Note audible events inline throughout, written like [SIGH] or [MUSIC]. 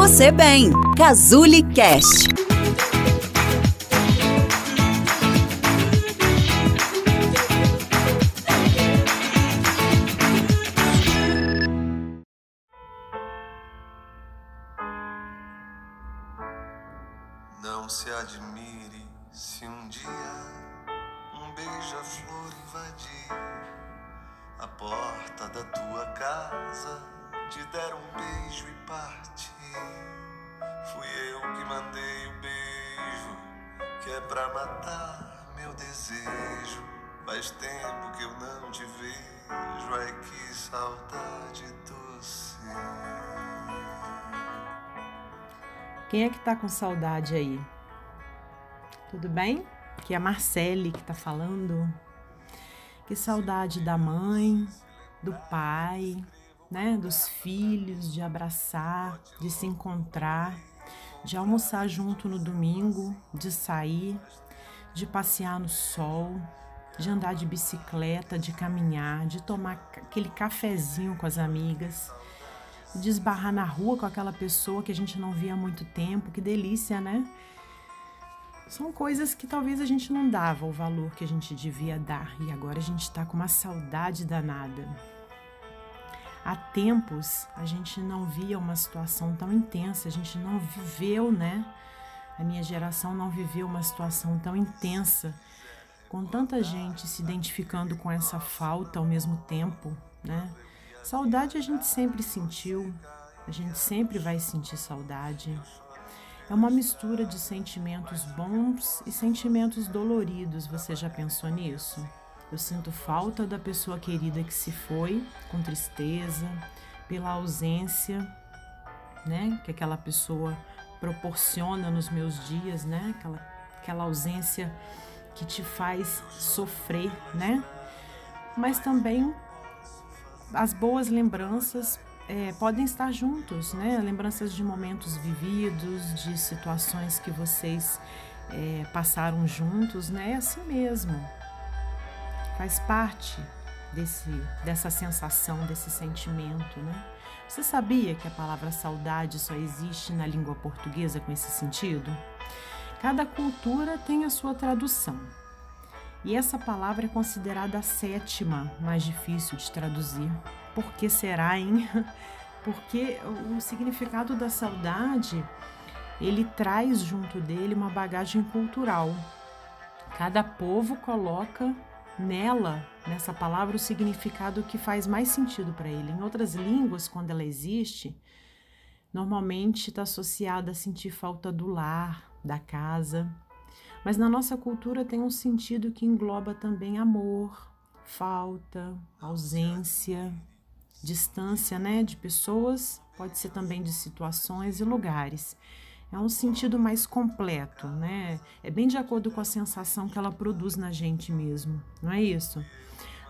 você bem. Cazuli Cast. Não se admire se um dia um beija-flor invadir a porta da tua casa, te der um beijo e partir. Fui eu que mandei o beijo, que é pra matar meu desejo. Faz tempo que eu não te vejo, ai que saudade doce. Quem é que tá com saudade aí? Tudo bem? Aqui é a Marcele que tá falando. Que saudade da mãe, do pai, né, dos filhos, de abraçar, de se encontrar, de almoçar junto no domingo, de sair, de passear no sol, de andar de bicicleta, de caminhar, de tomar aquele cafezinho com as amigas de esbarrar na rua com aquela pessoa que a gente não via há muito tempo, que delícia, né? São coisas que talvez a gente não dava o valor que a gente devia dar e agora a gente está com uma saudade danada. Há tempos a gente não via uma situação tão intensa, a gente não viveu, né? A minha geração não viveu uma situação tão intensa, com tanta gente se identificando com essa falta ao mesmo tempo, né? Saudade a gente sempre sentiu, a gente sempre vai sentir saudade. É uma mistura de sentimentos bons e sentimentos doloridos. Você já pensou nisso? Eu sinto falta da pessoa querida que se foi, com tristeza, pela ausência, né, que aquela pessoa proporciona nos meus dias, né? Aquela, aquela ausência que te faz sofrer, né? Mas também as boas lembranças é, podem estar juntos, né? Lembranças de momentos vividos, de situações que vocês é, passaram juntos, né? É assim mesmo. Faz parte desse, dessa sensação, desse sentimento, né? Você sabia que a palavra saudade só existe na língua portuguesa com esse sentido? Cada cultura tem a sua tradução. E essa palavra é considerada a sétima mais difícil de traduzir. Por que será, hein? [LAUGHS] Porque o significado da saudade, ele traz junto dele uma bagagem cultural. Cada povo coloca nela, nessa palavra, o significado que faz mais sentido para ele. Em outras línguas, quando ela existe, normalmente está associada a sentir falta do lar, da casa, mas na nossa cultura tem um sentido que engloba também amor, falta, ausência, distância, né, de pessoas, pode ser também de situações e lugares. É um sentido mais completo, né? É bem de acordo com a sensação que ela produz na gente mesmo, não é isso?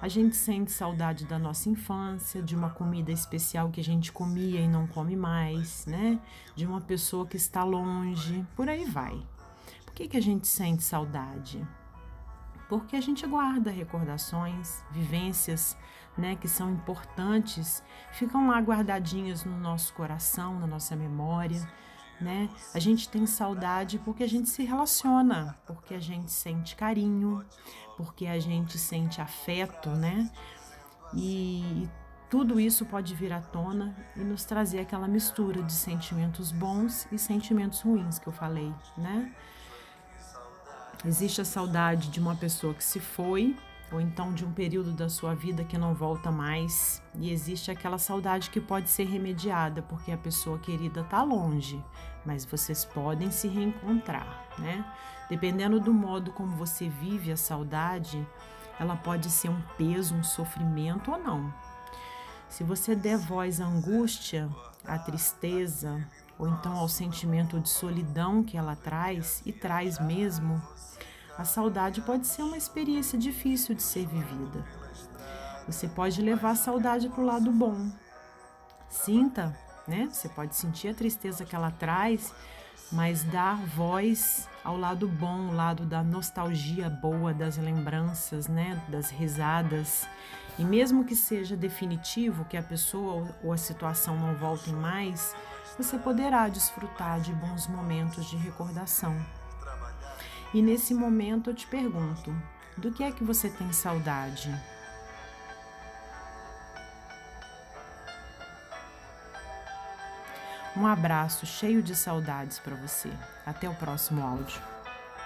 A gente sente saudade da nossa infância, de uma comida especial que a gente comia e não come mais, né? De uma pessoa que está longe, por aí vai. Por que, que a gente sente saudade? Porque a gente guarda recordações, vivências, né, que são importantes, ficam lá guardadinhas no nosso coração, na nossa memória, né? A gente tem saudade porque a gente se relaciona, porque a gente sente carinho, porque a gente sente afeto, né? E tudo isso pode vir à tona e nos trazer aquela mistura de sentimentos bons e sentimentos ruins que eu falei, né? Existe a saudade de uma pessoa que se foi, ou então de um período da sua vida que não volta mais, e existe aquela saudade que pode ser remediada, porque a pessoa querida está longe, mas vocês podem se reencontrar, né? Dependendo do modo como você vive a saudade, ela pode ser um peso, um sofrimento ou não. Se você der voz à angústia, à tristeza, ou então ao sentimento de solidão que ela traz, e traz mesmo, a saudade pode ser uma experiência difícil de ser vivida. Você pode levar a saudade para o lado bom. Sinta, né? Você pode sentir a tristeza que ela traz, mas dar voz ao lado bom, o lado da nostalgia boa, das lembranças, né, das risadas. E mesmo que seja definitivo, que a pessoa ou a situação não voltem mais, você poderá desfrutar de bons momentos de recordação. E nesse momento eu te pergunto: do que é que você tem saudade? Um abraço cheio de saudades para você. Até o próximo áudio.